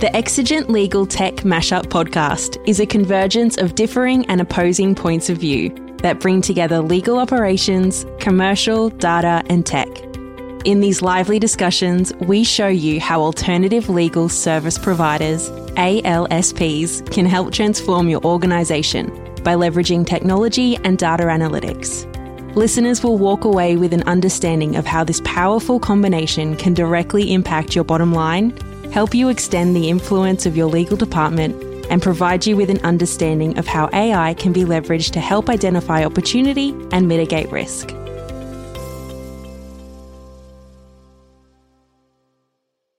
The Exigent Legal Tech Mashup podcast is a convergence of differing and opposing points of view that bring together legal operations, commercial, data, and tech. In these lively discussions, we show you how alternative legal service providers, ALSPs, can help transform your organisation by leveraging technology and data analytics. Listeners will walk away with an understanding of how this powerful combination can directly impact your bottom line, help you extend the influence of your legal department, and provide you with an understanding of how AI can be leveraged to help identify opportunity and mitigate risk.